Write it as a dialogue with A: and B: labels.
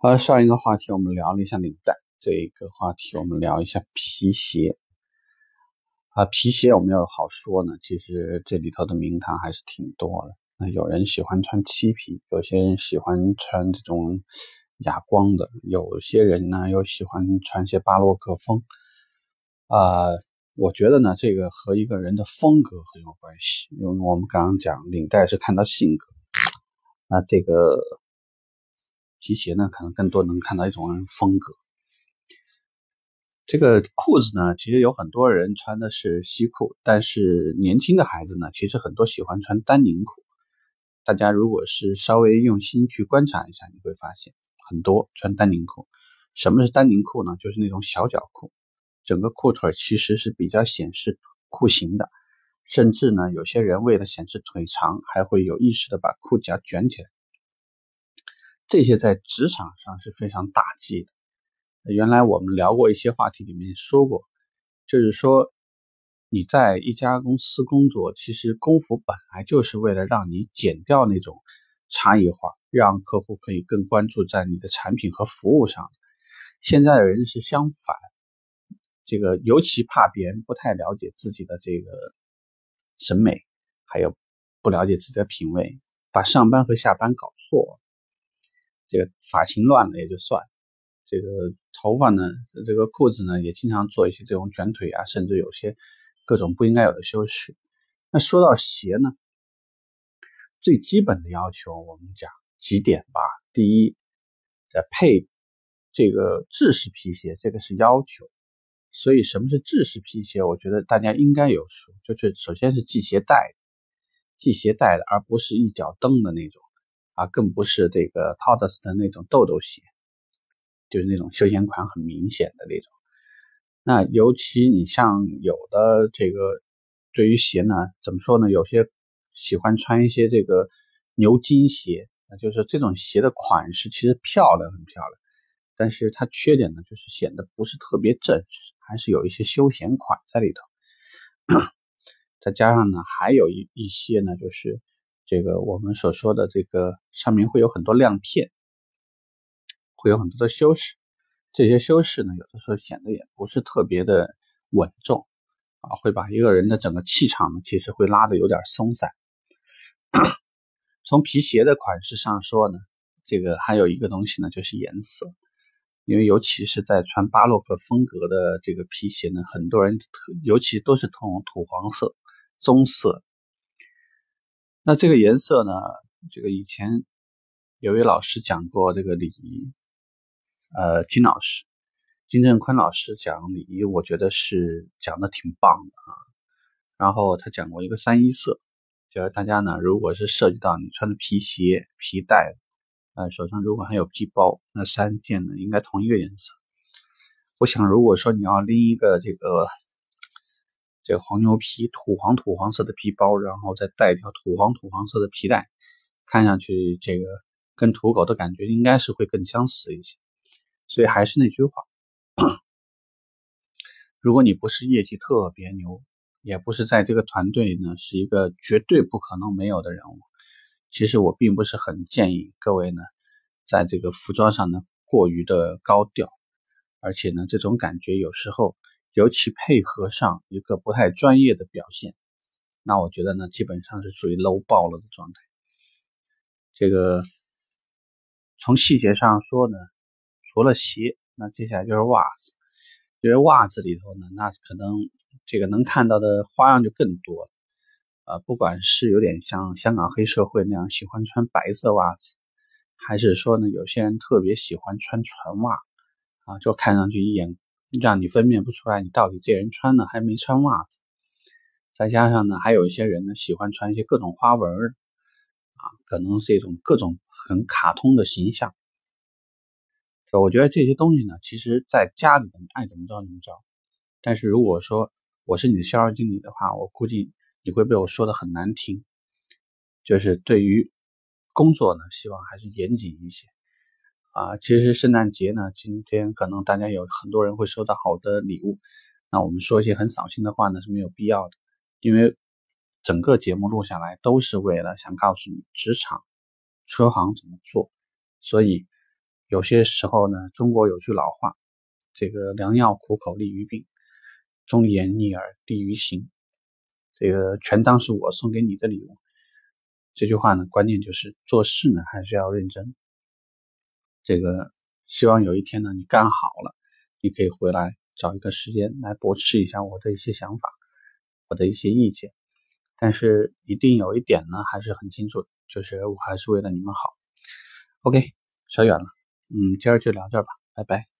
A: 好，上一个话题我们聊了一下领带，这一个话题我们聊一下皮鞋。啊，皮鞋有没有好说呢？其实这里头的名堂还是挺多的。那有人喜欢穿漆皮，有些人喜欢穿这种哑光的，有些人呢又喜欢穿些巴洛克风。啊，我觉得呢，这个和一个人的风格很有关系，因为我们刚刚讲领带是看到性格，那这个。皮鞋呢，可能更多能看到一种风格。这个裤子呢，其实有很多人穿的是西裤，但是年轻的孩子呢，其实很多喜欢穿丹宁裤。大家如果是稍微用心去观察一下，你会发现很多穿丹宁裤。什么是丹宁裤呢？就是那种小脚裤，整个裤腿其实是比较显示裤型的，甚至呢，有些人为了显示腿长，还会有意识的把裤脚卷起来。这些在职场上是非常大忌的。原来我们聊过一些话题，里面说过，就是说你在一家公司工作，其实工服本来就是为了让你减掉那种差异化，让客户可以更关注在你的产品和服务上。现在的人是相反，这个尤其怕别人不太了解自己的这个审美，还有不了解自己的品味，把上班和下班搞错。这个发型乱了也就算，这个头发呢，这个裤子呢，也经常做一些这种卷腿啊，甚至有些各种不应该有的修饰。那说到鞋呢，最基本的要求我们讲几点吧。第一，在配这个制式皮鞋，这个是要求。所以什么是制式皮鞋？我觉得大家应该有数，就是首先是系鞋带，系鞋带的，而不是一脚蹬的那种。啊，更不是这个 Todd's 的那种豆豆鞋，就是那种休闲款很明显的那种。那尤其你像有的这个对于鞋呢，怎么说呢？有些喜欢穿一些这个牛津鞋，那就是这种鞋的款式其实漂亮，很漂亮。但是它缺点呢，就是显得不是特别正式，还是有一些休闲款在里头。再加上呢，还有一一些呢，就是。这个我们所说的这个上面会有很多亮片，会有很多的修饰，这些修饰呢，有的时候显得也不是特别的稳重啊，会把一个人的整个气场呢，其实会拉的有点松散。从皮鞋的款式上说呢，这个还有一个东西呢，就是颜色，因为尤其是在穿巴洛克风格的这个皮鞋呢，很多人特尤其都是同土黄色、棕色。那这个颜色呢？这个以前有位老师讲过这个礼仪，呃，金老师，金正坤老师讲礼仪，我觉得是讲的挺棒的啊。然后他讲过一个三一色，就是大家呢，如果是涉及到你穿的皮鞋、皮带，呃，手上如果还有皮包，那三件呢应该同一个颜色。我想，如果说你要拎一个这个。这个黄牛皮土黄土黄色的皮包，然后再带一条土黄土黄色的皮带，看上去这个跟土狗的感觉应该是会更相似一些。所以还是那句话，如果你不是业绩特别牛，也不是在这个团队呢是一个绝对不可能没有的人物，其实我并不是很建议各位呢在这个服装上呢过于的高调，而且呢这种感觉有时候。尤其配合上一个不太专业的表现，那我觉得呢，基本上是属于 low 爆了的状态。这个从细节上说呢，除了鞋，那接下来就是袜子。因为袜子里头呢，那可能这个能看到的花样就更多了。啊，不管是有点像香港黑社会那样喜欢穿白色袜子，还是说呢，有些人特别喜欢穿船袜，啊，就看上去一眼。让你分辨不出来，你到底这人穿了还没穿袜子。再加上呢，还有一些人呢喜欢穿一些各种花纹啊，可能是一种各种很卡通的形象。我觉得这些东西呢，其实在家里你爱怎么着怎么着。但是如果说我是你的销售经理的话，我估计你会被我说的很难听。就是对于工作呢，希望还是严谨一些。啊，其实圣诞节呢，今天可能大家有很多人会收到好的礼物。那我们说一些很扫兴的话呢是没有必要的，因为整个节目录下来都是为了想告诉你职场车行怎么做。所以有些时候呢，中国有句老话，这个良药苦口利于病，忠言逆耳利于行。这个全当是我送给你的礼物。这句话呢，关键就是做事呢还是要认真。这个希望有一天呢，你干好了，你可以回来找一个时间来驳斥一下我的一些想法，我的一些意见。但是一定有一点呢，还是很清楚，就是我还是为了你们好。OK，扯远了，嗯，今儿就聊这吧，拜拜。